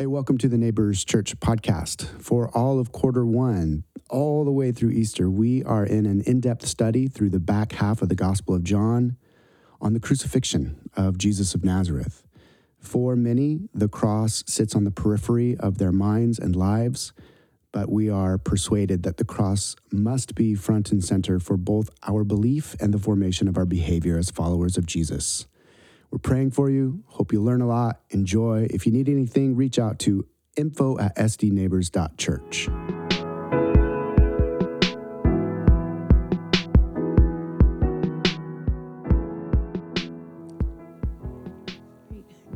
Hey, welcome to the Neighbors Church podcast. For all of quarter one, all the way through Easter, we are in an in depth study through the back half of the Gospel of John on the crucifixion of Jesus of Nazareth. For many, the cross sits on the periphery of their minds and lives, but we are persuaded that the cross must be front and center for both our belief and the formation of our behavior as followers of Jesus. We're praying for you. Hope you learn a lot. Enjoy. If you need anything, reach out to info at sdneighbors.church.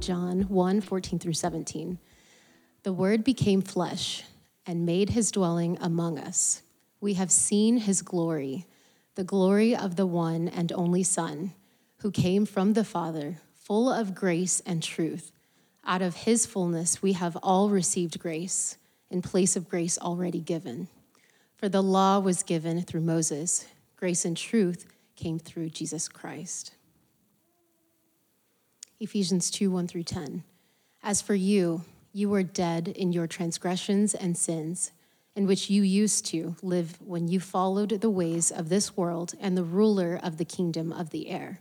John 1 14 through 17. The Word became flesh and made his dwelling among us. We have seen his glory, the glory of the one and only Son, who came from the Father full of grace and truth. Out of his fullness, we have all received grace in place of grace already given. For the law was given through Moses, grace and truth came through Jesus Christ. Ephesians 2 1 through 10. As for you, you were dead in your transgressions and sins, in which you used to live when you followed the ways of this world and the ruler of the kingdom of the air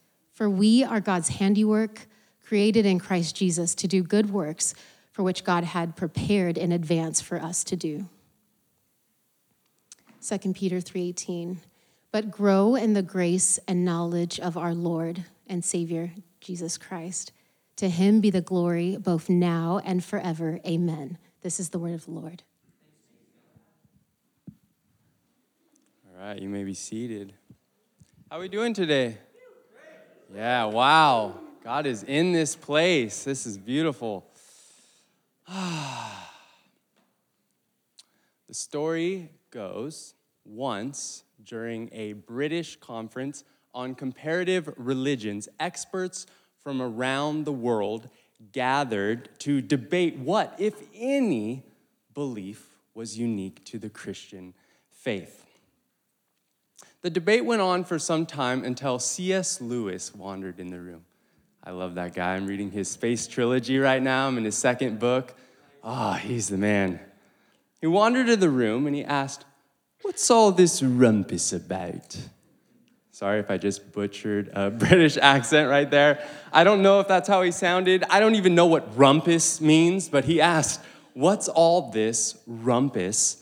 For we are God's handiwork, created in Christ Jesus to do good works for which God had prepared in advance for us to do. 2 Peter 3:18 But grow in the grace and knowledge of our Lord and Savior Jesus Christ. To him be the glory both now and forever. Amen. This is the word of the Lord. All right, you may be seated. How are we doing today? Yeah, wow. God is in this place. This is beautiful. the story goes once during a British conference on comparative religions, experts from around the world gathered to debate what, if any, belief was unique to the Christian faith. The debate went on for some time until C.S. Lewis wandered in the room. I love that guy. I'm reading his space trilogy right now. I'm in his second book. Ah, oh, he's the man. He wandered in the room and he asked, What's all this rumpus about? Sorry if I just butchered a British accent right there. I don't know if that's how he sounded. I don't even know what rumpus means, but he asked, What's all this rumpus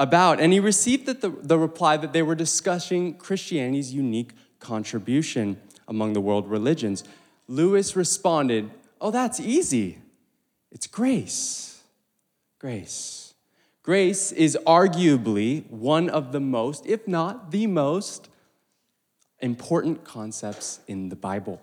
about. And he received the, the reply that they were discussing Christianity's unique contribution among the world religions. Lewis responded, Oh, that's easy. It's grace. Grace. Grace is arguably one of the most, if not the most, important concepts in the Bible.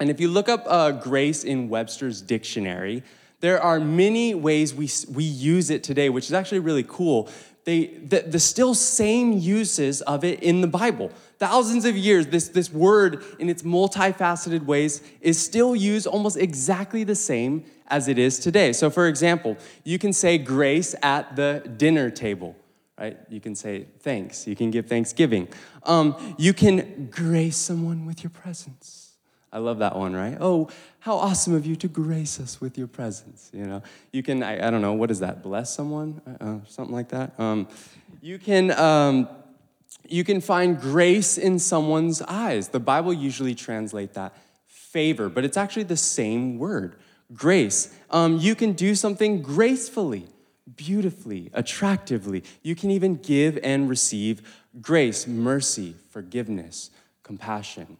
And if you look up uh, grace in Webster's dictionary, there are many ways we, we use it today, which is actually really cool. They, the, the still same uses of it in the Bible. Thousands of years, this, this word in its multifaceted ways is still used almost exactly the same as it is today. So, for example, you can say grace at the dinner table, right? You can say thanks. You can give thanksgiving. Um, you can grace someone with your presence. I love that one, right? Oh, how awesome of you to grace us with your presence. You know, you can, I, I don't know, what is that? Bless someone? Uh, uh, something like that. Um, you can, um, you can find grace in someone's eyes. The Bible usually translate that favor, but it's actually the same word. grace. Um, you can do something gracefully, beautifully, attractively. You can even give and receive grace, mercy, forgiveness, compassion.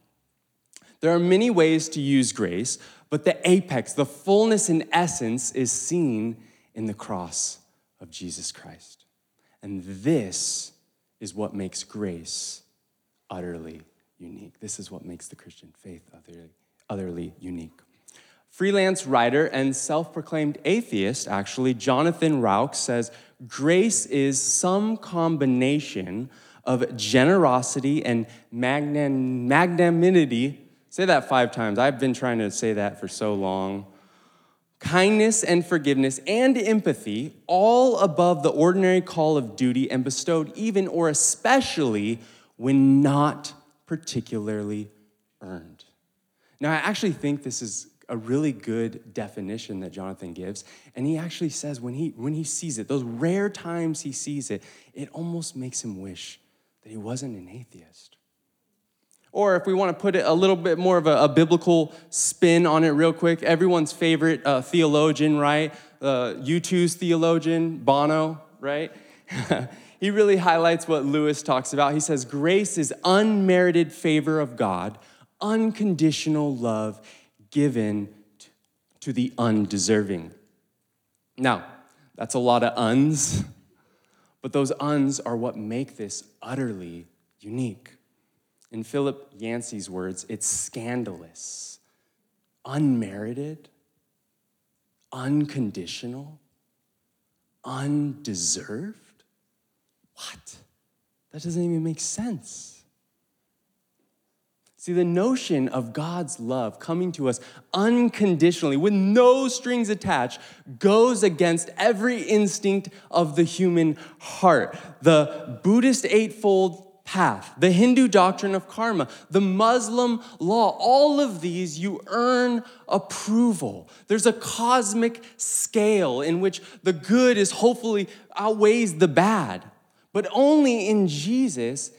There are many ways to use grace, but the apex, the fullness and essence, is seen in the cross of Jesus Christ. And this is what makes grace utterly unique. This is what makes the Christian faith utterly, utterly unique. Freelance writer and self proclaimed atheist, actually, Jonathan Rauch says grace is some combination of generosity and magnanimity. Say that five times. I've been trying to say that for so long. Kindness and forgiveness and empathy, all above the ordinary call of duty and bestowed even or especially when not particularly earned. Now, I actually think this is a really good definition that Jonathan gives. And he actually says when he, when he sees it, those rare times he sees it, it almost makes him wish that he wasn't an atheist. Or if we want to put it a little bit more of a, a biblical spin on it, real quick, everyone's favorite uh, theologian, right? Uh, U2's theologian, Bono, right? he really highlights what Lewis talks about. He says, Grace is unmerited favor of God, unconditional love given to the undeserving. Now, that's a lot of uns, but those uns are what make this utterly unique. In Philip Yancey's words, it's scandalous, unmerited, unconditional, undeserved. What? That doesn't even make sense. See, the notion of God's love coming to us unconditionally, with no strings attached, goes against every instinct of the human heart. The Buddhist Eightfold Path, the Hindu doctrine of karma, the Muslim law, all of these, you earn approval. There's a cosmic scale in which the good is hopefully outweighs the bad. But only in Jesus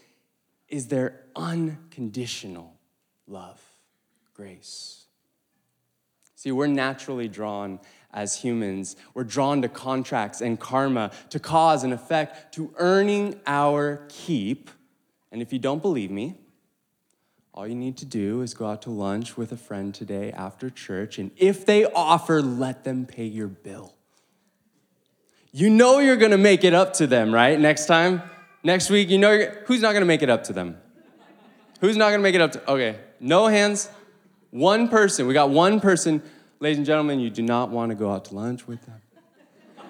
is there unconditional love, grace. See, we're naturally drawn as humans. We're drawn to contracts and karma, to cause and effect, to earning our keep. And if you don't believe me, all you need to do is go out to lunch with a friend today after church, and if they offer, let them pay your bill. You know you're gonna make it up to them, right? Next time, next week, you know who's not gonna make it up to them? Who's not gonna make it up to? Okay, no hands. One person. We got one person. Ladies and gentlemen, you do not want to go out to lunch with them.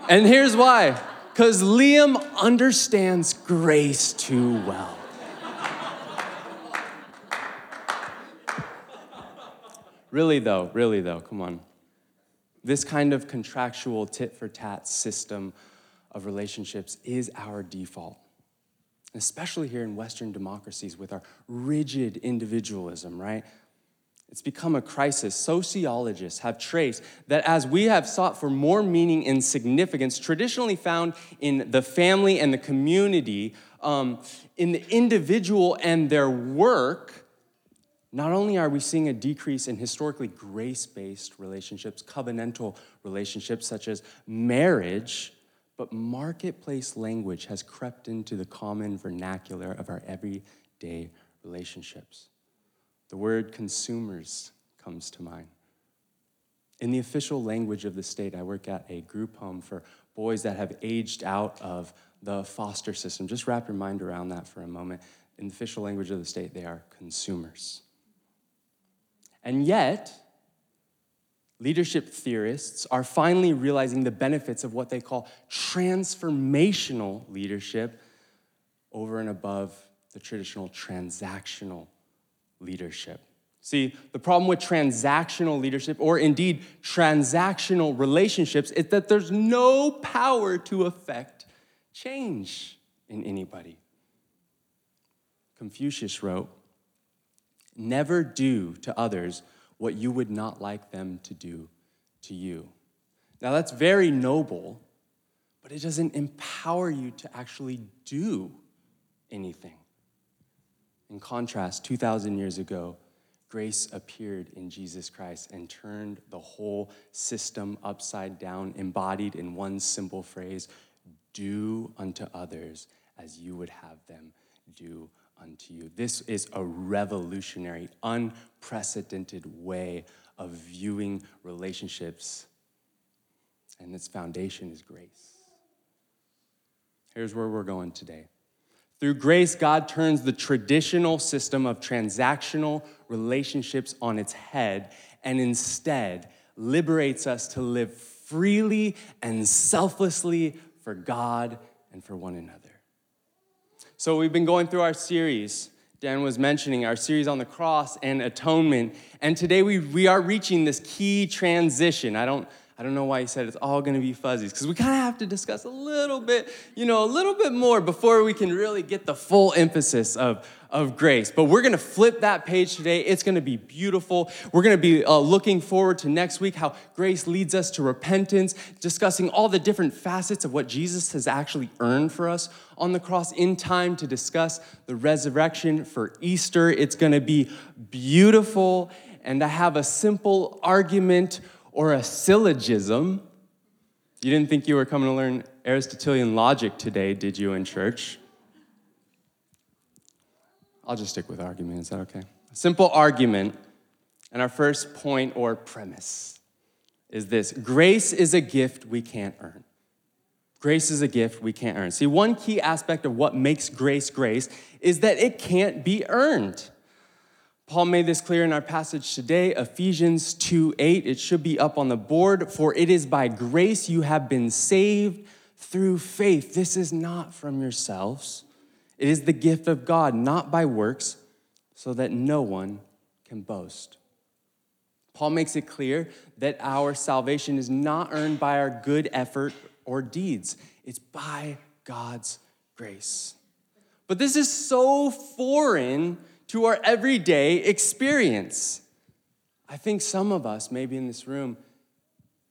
And here's why because Liam understands grace too well. Really, though, really, though, come on. This kind of contractual tit for tat system of relationships is our default especially here in Western democracies with our rigid individualism, right? It's become a crisis. Sociologists have traced that as we have sought for more meaning and significance, traditionally found in the family and the community, um, in the individual and their work, not only are we seeing a decrease in historically grace based relationships, covenantal relationships such as marriage, but marketplace language has crept into the common vernacular of our everyday relationships. The word consumers comes to mind. In the official language of the state, I work at a group home for boys that have aged out of the foster system. Just wrap your mind around that for a moment. In the official language of the state, they are consumers. And yet, leadership theorists are finally realizing the benefits of what they call transformational leadership over and above the traditional transactional leadership. See, the problem with transactional leadership, or indeed transactional relationships, is that there's no power to affect change in anybody. Confucius wrote, Never do to others what you would not like them to do to you. Now, that's very noble, but it doesn't empower you to actually do anything. In contrast, 2,000 years ago, Grace appeared in Jesus Christ and turned the whole system upside down, embodied in one simple phrase do unto others as you would have them do unto you. This is a revolutionary, unprecedented way of viewing relationships, and its foundation is grace. Here's where we're going today. Through grace, God turns the traditional system of transactional relationships on its head and instead liberates us to live freely and selflessly for God and for one another. So, we've been going through our series. Dan was mentioning our series on the cross and atonement. And today we, we are reaching this key transition. I don't, I don't know why he said it's all going to be fuzzies, because we kind of have to discuss a little bit, you know, a little bit more before we can really get the full emphasis of, of grace. But we're going to flip that page today. It's going to be beautiful. We're going to be uh, looking forward to next week how grace leads us to repentance, discussing all the different facets of what Jesus has actually earned for us on the cross in time to discuss the resurrection for Easter. It's going to be beautiful. And I have a simple argument or a syllogism. You didn't think you were coming to learn Aristotelian logic today, did you, in church? I'll just stick with argument. Is that okay? A simple argument. And our first point or premise is this grace is a gift we can't earn. Grace is a gift we can't earn. See, one key aspect of what makes grace grace is that it can't be earned. Paul made this clear in our passage today, Ephesians 2 8. It should be up on the board. For it is by grace you have been saved through faith. This is not from yourselves, it is the gift of God, not by works, so that no one can boast. Paul makes it clear that our salvation is not earned by our good effort or deeds, it's by God's grace. But this is so foreign to our everyday experience. I think some of us, maybe in this room,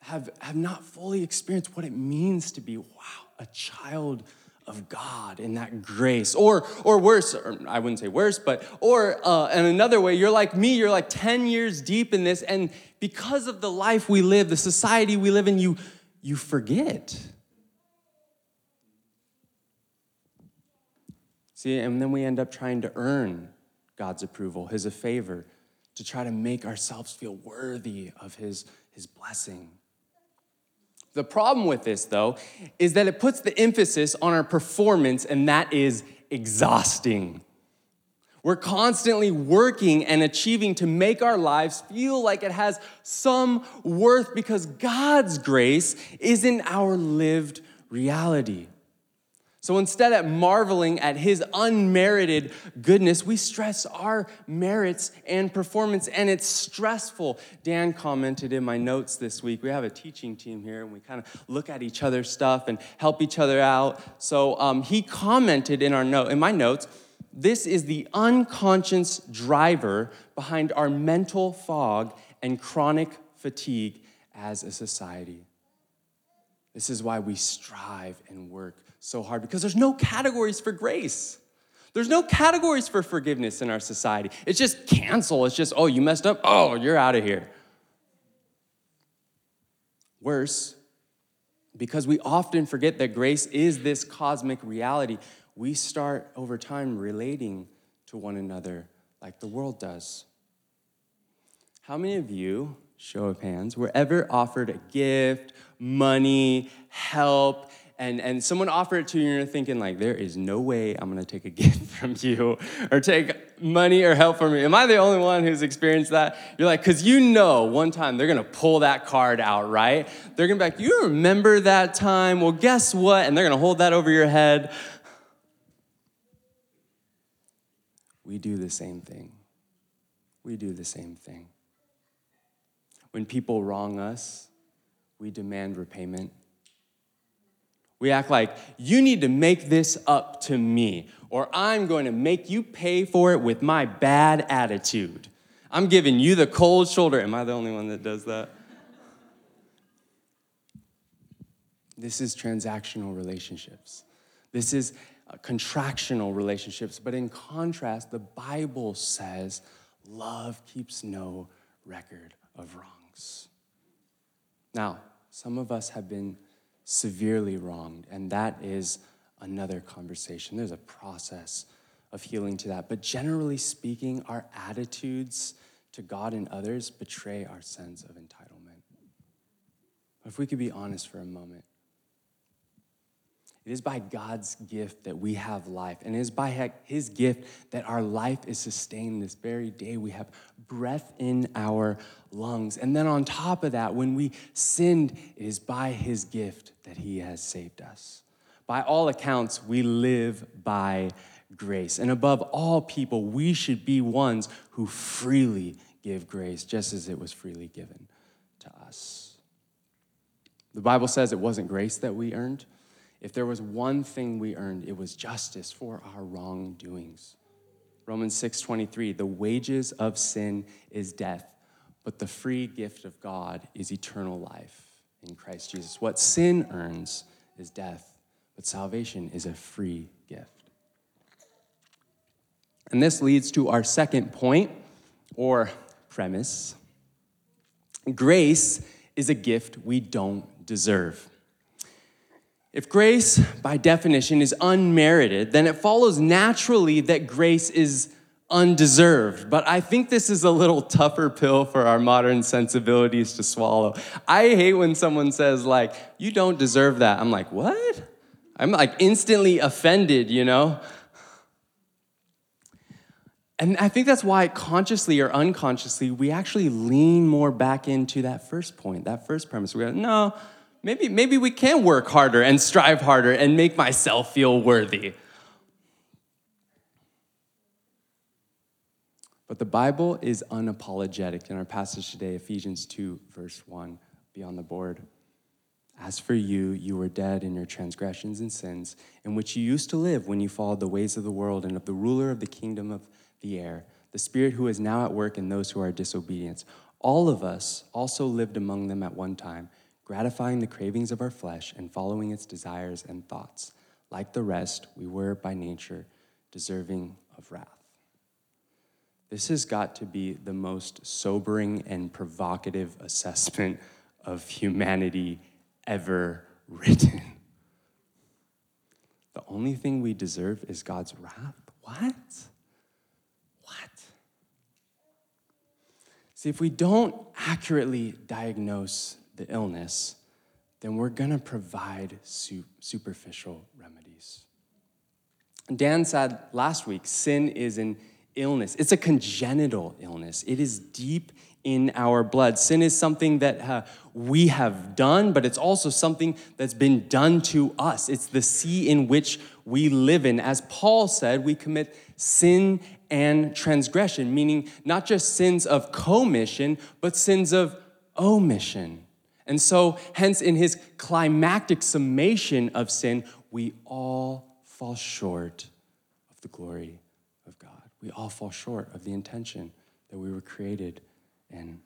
have, have not fully experienced what it means to be, wow, a child of God in that grace. Or, or worse, or I wouldn't say worse, but, or uh, in another way, you're like me, you're like 10 years deep in this, and because of the life we live, the society we live in, you, you forget. See, and then we end up trying to earn God's approval, his favor, to try to make ourselves feel worthy of his, his blessing. The problem with this, though, is that it puts the emphasis on our performance, and that is exhausting. We're constantly working and achieving to make our lives feel like it has some worth because God's grace isn't our lived reality. So instead of marveling at his unmerited goodness, we stress our merits and performance, and it's stressful. Dan commented in my notes this week. We have a teaching team here, and we kind of look at each other's stuff and help each other out. So um, he commented in our note, in my notes, this is the unconscious driver behind our mental fog and chronic fatigue as a society. This is why we strive and work so hard because there's no categories for grace. There's no categories for forgiveness in our society. It's just cancel. It's just, oh, you messed up. Oh, you're out of here. Worse, because we often forget that grace is this cosmic reality, we start over time relating to one another like the world does. How many of you, show of hands, were ever offered a gift, money, help, and, and someone offered it to you and you're thinking like there is no way i'm going to take a gift from you or take money or help from me am i the only one who's experienced that? You're like because you know one time they're going to pull that card out right? They're going to be like you remember that time? Well guess what? And they're going to hold that over your head. We do the same thing. We do the same thing. When people wrong us we demand repayment we act like, you need to make this up to me, or I'm going to make you pay for it with my bad attitude. I'm giving you the cold shoulder. Am I the only one that does that? This is transactional relationships. This is uh, contractional relationships. But in contrast, the Bible says love keeps no record of wrongs. Now, some of us have been severely wronged, and that is another conversation. There's a process of healing to that. But generally speaking, our attitudes to God and others betray our sense of entitlement. If we could be honest for a moment, it is by God's gift that we have life. And it is by His gift that our life is sustained this very day. We have breath in our lungs. And then on top of that, when we sinned, it is by His gift that He has saved us. By all accounts, we live by grace. And above all people, we should be ones who freely give grace, just as it was freely given to us. The Bible says it wasn't grace that we earned if there was one thing we earned, it was justice for our wrongdoings. Romans 6:23, the wages of sin is death, but the free gift of God is eternal life in Christ Jesus. What sin earns is death, but salvation is a free gift. And this leads to our second point or premise. Grace is a gift we don't deserve. If grace, by definition, is unmerited, then it follows naturally that grace is undeserved. But I think this is a little tougher pill for our modern sensibilities to swallow. I hate when someone says, like, you don't deserve that. I'm like, what? I'm like instantly offended, you know? And I think that's why, consciously or unconsciously, we actually lean more back into that first point, that first premise. We go, no, maybe, maybe we can work harder and strive harder and make myself feel worthy. But the Bible is unapologetic in our passage today, Ephesians 2, verse 1, be on the board. As for you, you were dead in your transgressions and sins, in which you used to live when you followed the ways of the world and of the ruler of the kingdom of the air, the spirit who is now at work in those who are disobedient. All of us also lived among them at one time gratifying the cravings of our flesh and following its desires and thoughts. Like the rest, we were by nature deserving of wrath. This has got to be the most sobering and provocative assessment of humanity ever written. The only thing we deserve is God's wrath? What? What? See, if we don't accurately diagnose the illness, then we're going to provide su- superficial remedies. Dan said last week sin is an illness, it's a congenital illness, it is deep in our blood. Sin is something that uh, we have done, but it's also something that's been done to us. It's the sea in which we live in. As Paul said, we commit sin and transgression, meaning not just sins of commission, but sins of omission. And so, hence, in his climactic summation of sin, we all fall short of the glory of God. We all fall short of the intention that we were created in.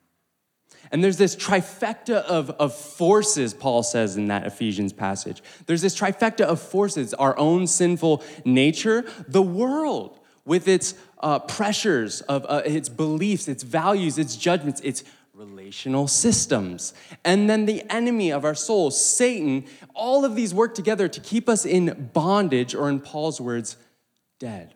And there's this trifecta of, of forces, Paul says in that Ephesians passage. There's this trifecta of forces our own sinful nature, the world with its uh, pressures of uh, its beliefs, its values, its judgments, its relational systems. And then the enemy of our souls, Satan, all of these work together to keep us in bondage, or in Paul's words, dead,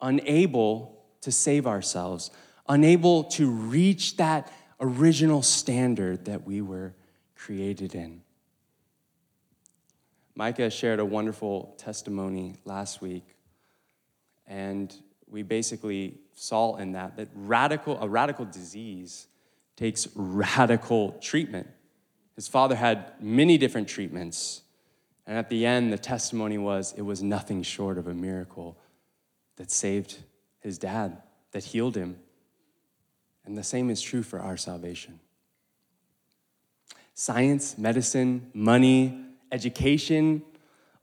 unable to save ourselves, unable to reach that original standard that we were created in. Micah shared a wonderful testimony last week, and we basically saw in that that radical a radical disease takes radical treatment. His father had many different treatments. And at the end, the testimony was it was nothing short of a miracle that saved his dad, that healed him. And the same is true for our salvation. Science, medicine, money, education,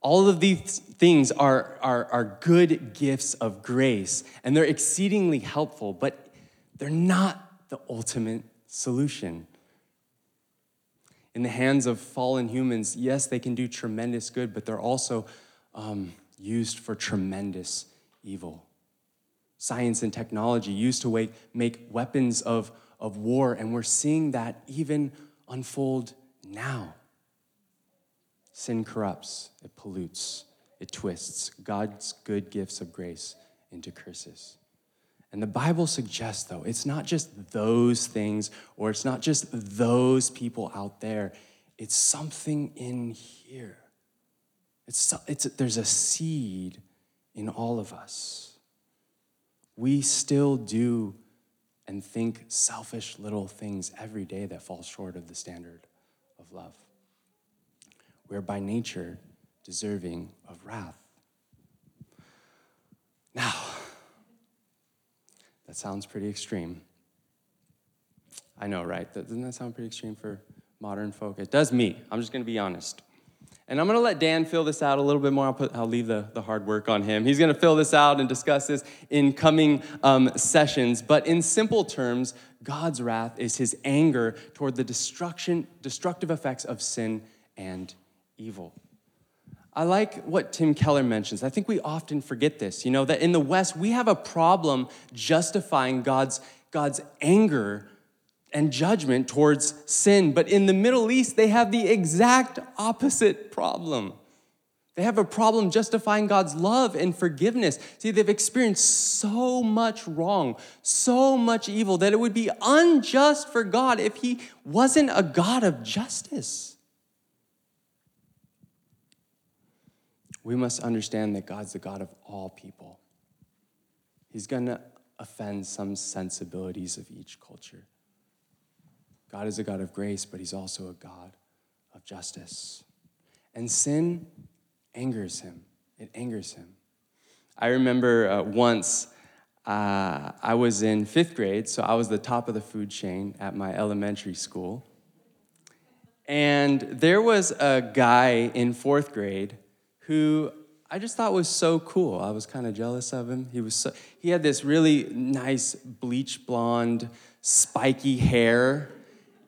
all of these things are, are, are good gifts of grace, and they're exceedingly helpful, but they're not the ultimate solution. In the hands of fallen humans, yes, they can do tremendous good, but they're also um, used for tremendous evil. science and technology used to make, weapons of, of war, and we're seeing that even unfold now. Sin corrupts, it pollutes, it twists God's good gifts of grace into curses. And the Bible suggests, though, it's not just those things or it's not just those people out there, it's something in here. It's, it's, there's a seed in all of us. We still do and think selfish little things every day that fall short of the standard of love. We're by nature deserving of wrath. Now, that sounds pretty extreme. I know, right? Doesn't that sound pretty extreme for modern folk? It does me. I'm just going to be honest. And I'm going to let Dan fill this out a little bit more. I'll, put, I'll leave the, the hard work on him. He's going to fill this out and discuss this in coming um, sessions. But in simple terms, God's wrath is his anger toward the destruction, destructive effects of sin and evil. I like what Tim Keller mentions. I think we often forget this, you know, that in the West, we have a problem justifying God's, God's anger and judgment towards sin. But in the Middle East, they have the exact opposite problem. They have a problem justifying God's love and forgiveness. See, they've experienced so much wrong, so much evil, that it would be unjust for God if He wasn't a God of justice. We must understand that God's the God of all people. He's going to offend some sensibilities of each culture. God is a God of grace, but He's also a God of justice. And sin angers Him, it angers Him. I remember uh, once uh, I was in fifth grade, so I was the top of the food chain at my elementary school. And there was a guy in fourth grade who I just thought was so cool. I was kind of jealous of him. He was so, he had this really nice bleach blonde, spiky hair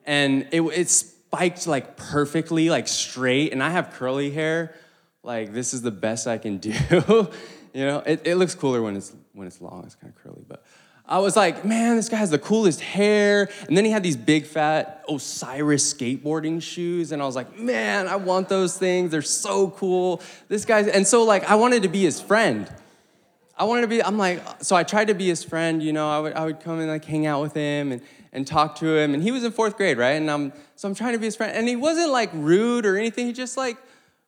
and it, it spiked like perfectly, like straight. And I have curly hair. Like this is the best I can do. you know, it, it looks cooler when it's when it's long. It's kind of curly, but. I was like, man, this guy has the coolest hair. And then he had these big fat Osiris skateboarding shoes. And I was like, man, I want those things. They're so cool. This guy's, and so like, I wanted to be his friend. I wanted to be, I'm like, so I tried to be his friend, you know, I would, I would come and like hang out with him. And, and talk to him. And he was in fourth grade, right? And I'm, so I'm trying to be his friend. And he wasn't like rude or anything. He just like,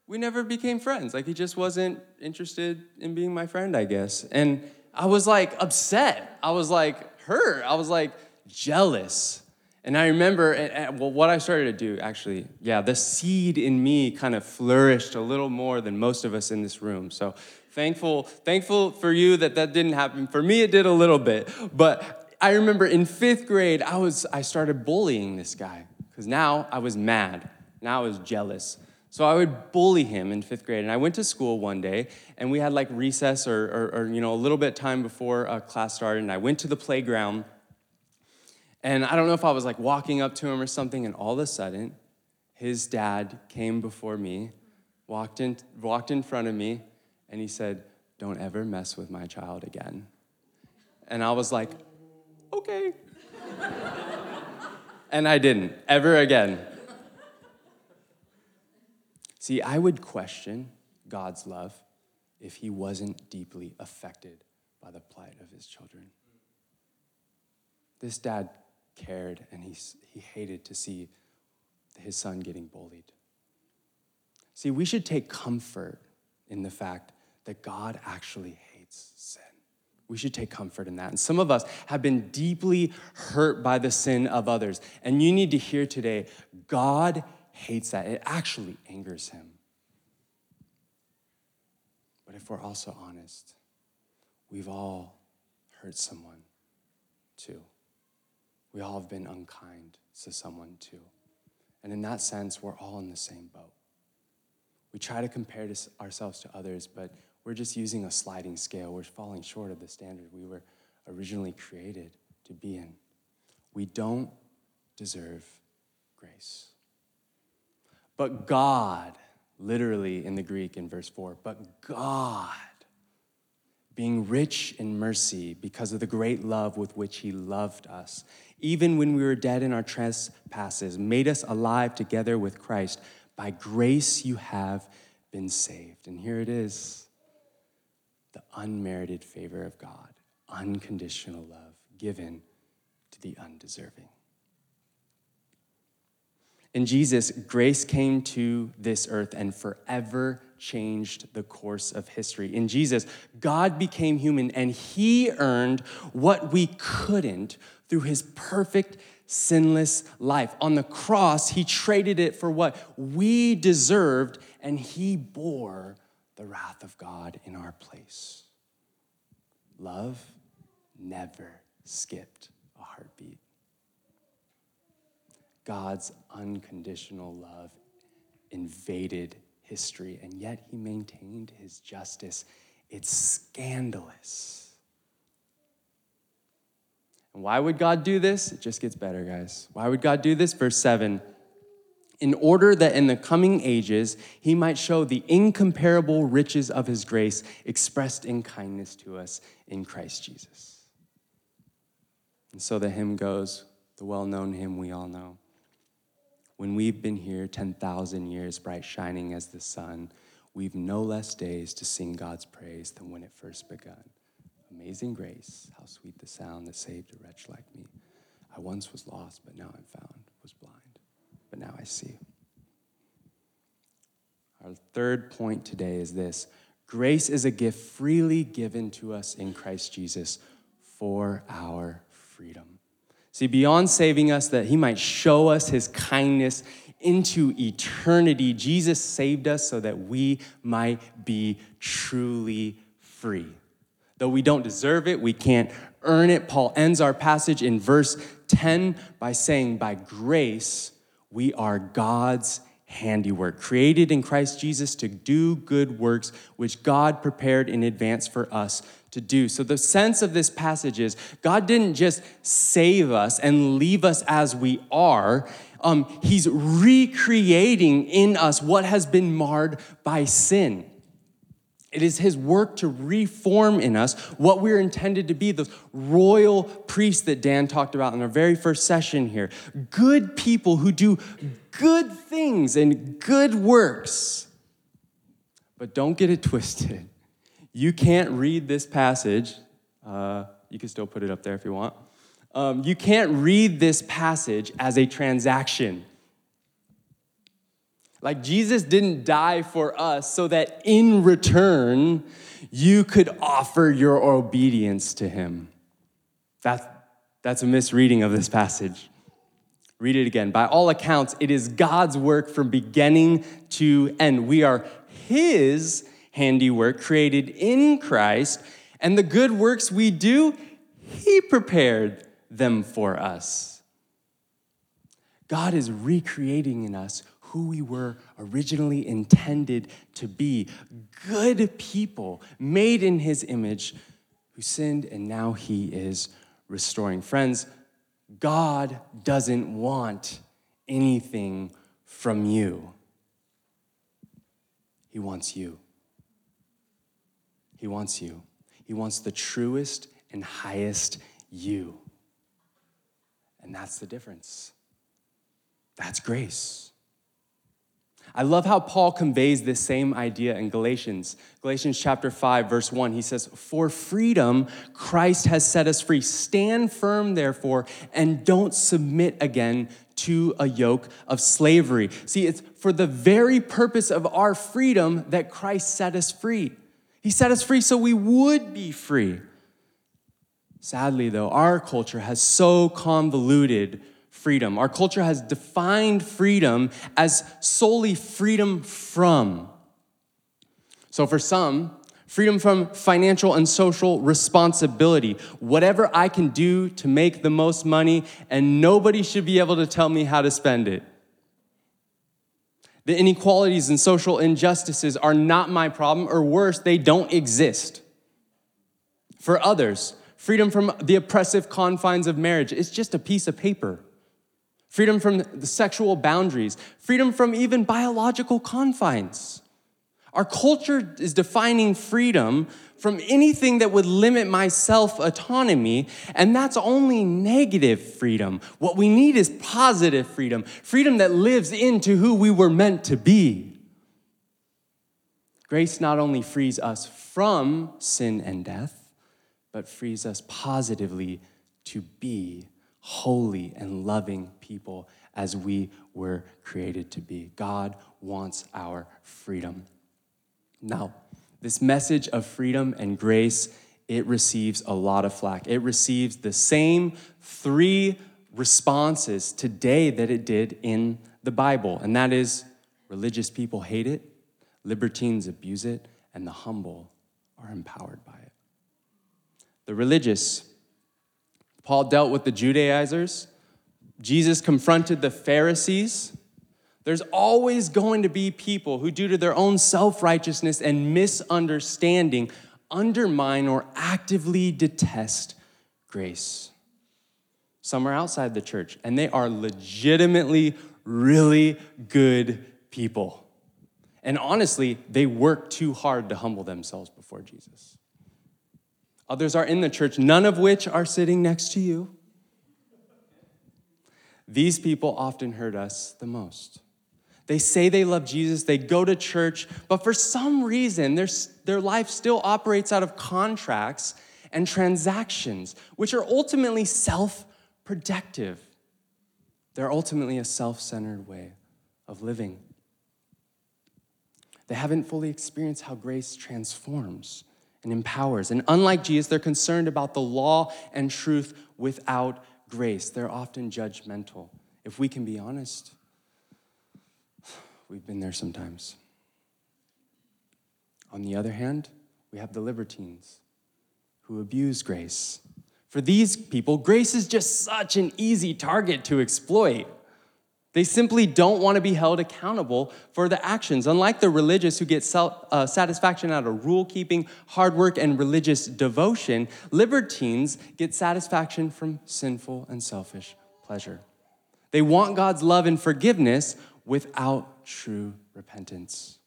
we never became friends. Like he just wasn't interested in being my friend, I guess. And I was like upset. I was like hurt. I was like jealous. And I remember, well, what I started to do actually, yeah, the seed in me kind of flourished a little more than most of us in this room. So thankful, thankful for you that that didn't happen. For me, it did a little bit. But I remember in fifth grade, I, was, I started bullying this guy because now I was mad. Now I was jealous. So I would bully him in fifth grade. And I went to school one day, and we had like recess or, or, or you know, a little bit time before a class started. And I went to the playground, and I don't know if I was like walking up to him or something, and all of a sudden, his dad came before me, walked in, walked in front of me, and he said, Don't ever mess with my child again. And I was like, okay. and I didn't, ever again. See, I would question God's love if he wasn't deeply affected by the plight of his children. This dad cared and he, he hated to see his son getting bullied. See, we should take comfort in the fact that God actually hates sin. We should take comfort in that. And some of us have been deeply hurt by the sin of others. And you need to hear today God hates that. It actually angers him. But if we're also honest, we've all hurt someone too. We all have been unkind to someone too. And in that sense, we're all in the same boat. We try to compare ourselves to others, but we're just using a sliding scale. We're falling short of the standard we were originally created to be in. We don't deserve grace. But God, literally in the Greek in verse 4, but God, being rich in mercy because of the great love with which he loved us, even when we were dead in our trespasses, made us alive together with Christ. By grace you have been saved. And here it is the unmerited favor of God, unconditional love given to the undeserving. In Jesus, grace came to this earth and forever changed the course of history. In Jesus, God became human and he earned what we couldn't through his perfect, sinless life. On the cross, he traded it for what we deserved and he bore the wrath of God in our place. Love never skipped a heartbeat. God's unconditional love invaded history, and yet he maintained his justice. It's scandalous. And why would God do this? It just gets better, guys. Why would God do this? Verse 7 in order that in the coming ages he might show the incomparable riches of his grace expressed in kindness to us in Christ Jesus. And so the hymn goes, the well known hymn we all know. When we've been here 10,000 years, bright shining as the sun, we've no less days to sing God's praise than when it first begun. Amazing grace, how sweet the sound that saved a wretch like me. I once was lost, but now I'm found, was blind, but now I see. Our third point today is this grace is a gift freely given to us in Christ Jesus for our freedom. See, beyond saving us, that he might show us his kindness into eternity, Jesus saved us so that we might be truly free. Though we don't deserve it, we can't earn it. Paul ends our passage in verse 10 by saying, By grace, we are God's handiwork, created in Christ Jesus to do good works which God prepared in advance for us to do. So, the sense of this passage is God didn't just save us and leave us as we are. Um, he's recreating in us what has been marred by sin. It is his work to reform in us what we're intended to be, those royal priests that Dan talked about in our very first session here. Good people who do good things and good works. But don't get it twisted. You can't read this passage. Uh, you can still put it up there if you want. Um, you can't read this passage as a transaction. Like Jesus didn't die for us so that in return you could offer your obedience to him. That's, that's a misreading of this passage. Read it again. By all accounts, it is God's work from beginning to end. We are his handiwork created in Christ, and the good works we do, He prepared them for us. God is recreating in us who we were originally intended to be good people made in His image who sinned, and now He is restoring. Friends, God doesn't want anything from you, He wants you. He wants you. He wants the truest and highest you. And that's the difference. That's grace. I love how Paul conveys this same idea in Galatians. Galatians chapter 5, verse 1, he says, For freedom, Christ has set us free. Stand firm, therefore, and don't submit again to a yoke of slavery. See, it's for the very purpose of our freedom that Christ set us free. He set us free so we would be free. Sadly, though, our culture has so convoluted freedom. Our culture has defined freedom as solely freedom from. So, for some, freedom from financial and social responsibility. Whatever I can do to make the most money, and nobody should be able to tell me how to spend it. The inequalities and social injustices are not my problem, or worse, they don't exist. For others, freedom from the oppressive confines of marriage is just a piece of paper. Freedom from the sexual boundaries, freedom from even biological confines. Our culture is defining freedom from anything that would limit my self autonomy, and that's only negative freedom. What we need is positive freedom, freedom that lives into who we were meant to be. Grace not only frees us from sin and death, but frees us positively to be holy and loving people as we were created to be. God wants our freedom. Now, this message of freedom and grace, it receives a lot of flack. It receives the same three responses today that it did in the Bible, and that is religious people hate it, libertines abuse it, and the humble are empowered by it. The religious, Paul dealt with the Judaizers, Jesus confronted the Pharisees. There's always going to be people who, due to their own self righteousness and misunderstanding, undermine or actively detest grace. Some are outside the church, and they are legitimately really good people. And honestly, they work too hard to humble themselves before Jesus. Others are in the church, none of which are sitting next to you. These people often hurt us the most. They say they love Jesus, they go to church, but for some reason, their, their life still operates out of contracts and transactions, which are ultimately self protective. They're ultimately a self centered way of living. They haven't fully experienced how grace transforms and empowers. And unlike Jesus, they're concerned about the law and truth without grace. They're often judgmental. If we can be honest, we've been there sometimes. On the other hand, we have the libertines who abuse grace. For these people, grace is just such an easy target to exploit. They simply don't want to be held accountable for the actions. Unlike the religious who get self, uh, satisfaction out of rule keeping, hard work, and religious devotion, libertines get satisfaction from sinful and selfish pleasure. They want God's love and forgiveness without true repentance.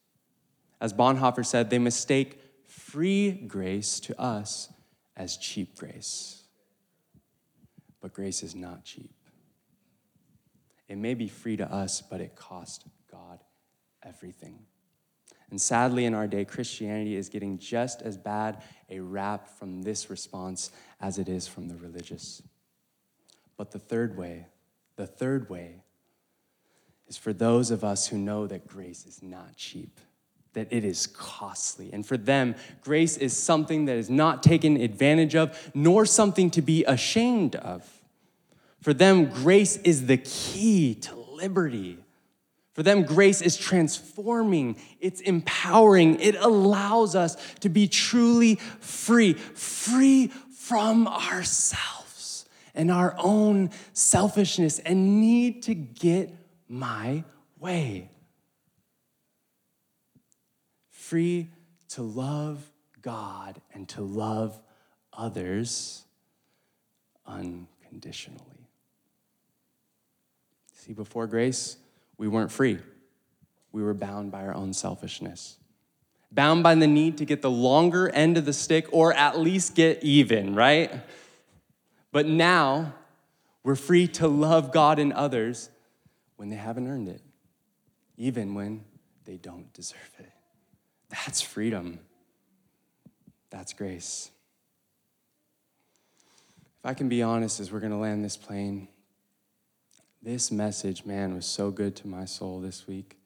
As Bonhoeffer said, they mistake free grace to us as cheap grace. But grace is not cheap. It may be free to us, but it cost God everything. And sadly, in our day, Christianity is getting just as bad a rap from this response as it is from the religious. But the third way, the third way, is for those of us who know that grace is not cheap, that it is costly. And for them, grace is something that is not taken advantage of, nor something to be ashamed of. For them, grace is the key to liberty. For them, grace is transforming, it's empowering, it allows us to be truly free, free from ourselves and our own selfishness and need to get my way. Free to love God and to love others unconditionally. See, before grace, we weren't free. We were bound by our own selfishness, bound by the need to get the longer end of the stick or at least get even, right? But now, we're free to love God and others when they haven't earned it, even when they don't deserve it. That's freedom. That's grace. If I can be honest, as we're going to land this plane, this message, man, was so good to my soul this week.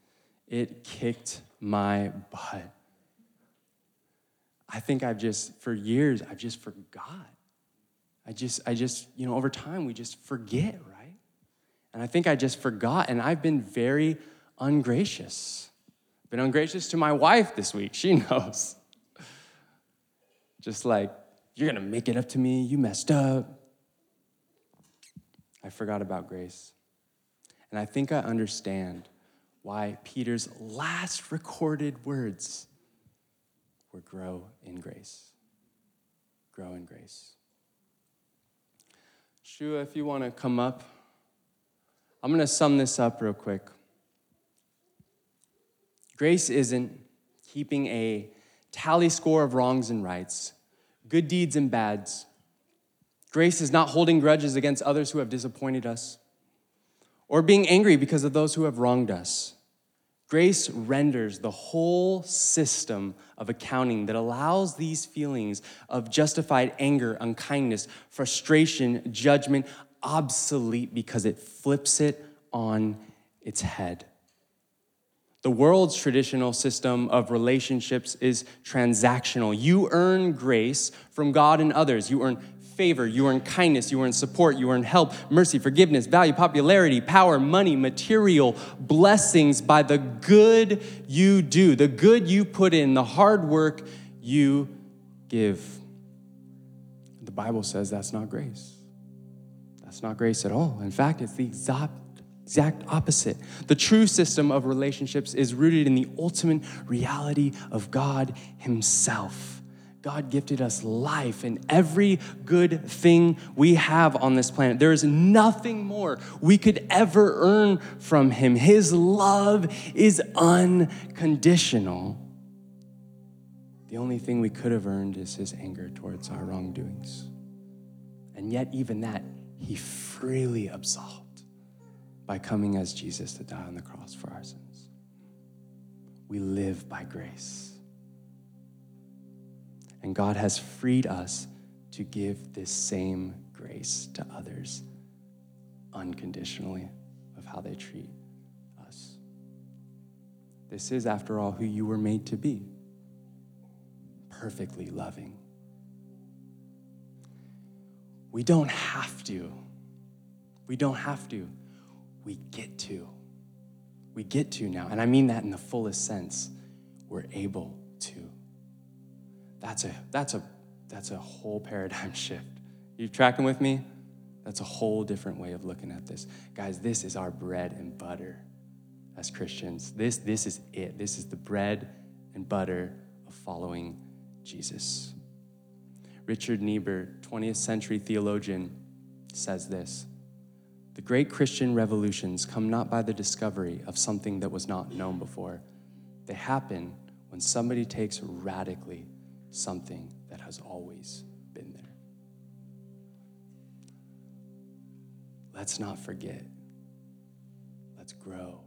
It kicked my butt. I think I've just, for years, I've just forgot. I just, I just, you know, over time, we just forget, right? And I think I just forgot, and I've been very ungracious. Been ungracious to my wife this week. She knows. Just like, you're gonna make it up to me, you messed up. I forgot about grace. And I think I understand why Peter's last recorded words were grow in grace. Grow in grace. Shua, if you want to come up, I'm going to sum this up real quick. Grace isn't keeping a tally score of wrongs and rights, good deeds and bads. Grace is not holding grudges against others who have disappointed us or being angry because of those who have wronged us. Grace renders the whole system of accounting that allows these feelings of justified anger, unkindness, frustration, judgment obsolete because it flips it on its head. The world's traditional system of relationships is transactional. You earn grace from God and others. You earn favor, you earn kindness, you earn support, you earn help, mercy, forgiveness, value, popularity, power, money, material, blessings by the good you do, the good you put in, the hard work you give. The Bible says that's not grace. That's not grace at all. In fact, it's the exact exact opposite. The true system of relationships is rooted in the ultimate reality of God Himself. God gifted us life and every good thing we have on this planet. There is nothing more we could ever earn from Him. His love is unconditional. The only thing we could have earned is His anger towards our wrongdoings. And yet, even that, He freely absolved by coming as Jesus to die on the cross for our sins. We live by grace. And God has freed us to give this same grace to others unconditionally of how they treat us. This is, after all, who you were made to be perfectly loving. We don't have to. We don't have to. We get to. We get to now. And I mean that in the fullest sense. We're able. That's a, that's a, that's a whole paradigm shift. You tracking with me? That's a whole different way of looking at this. Guys, this is our bread and butter as Christians. This, this is it. This is the bread and butter of following Jesus. Richard Niebuhr, 20th century theologian, says this The great Christian revolutions come not by the discovery of something that was not known before, they happen when somebody takes radically something that has always been there. Let's not forget. Let's grow.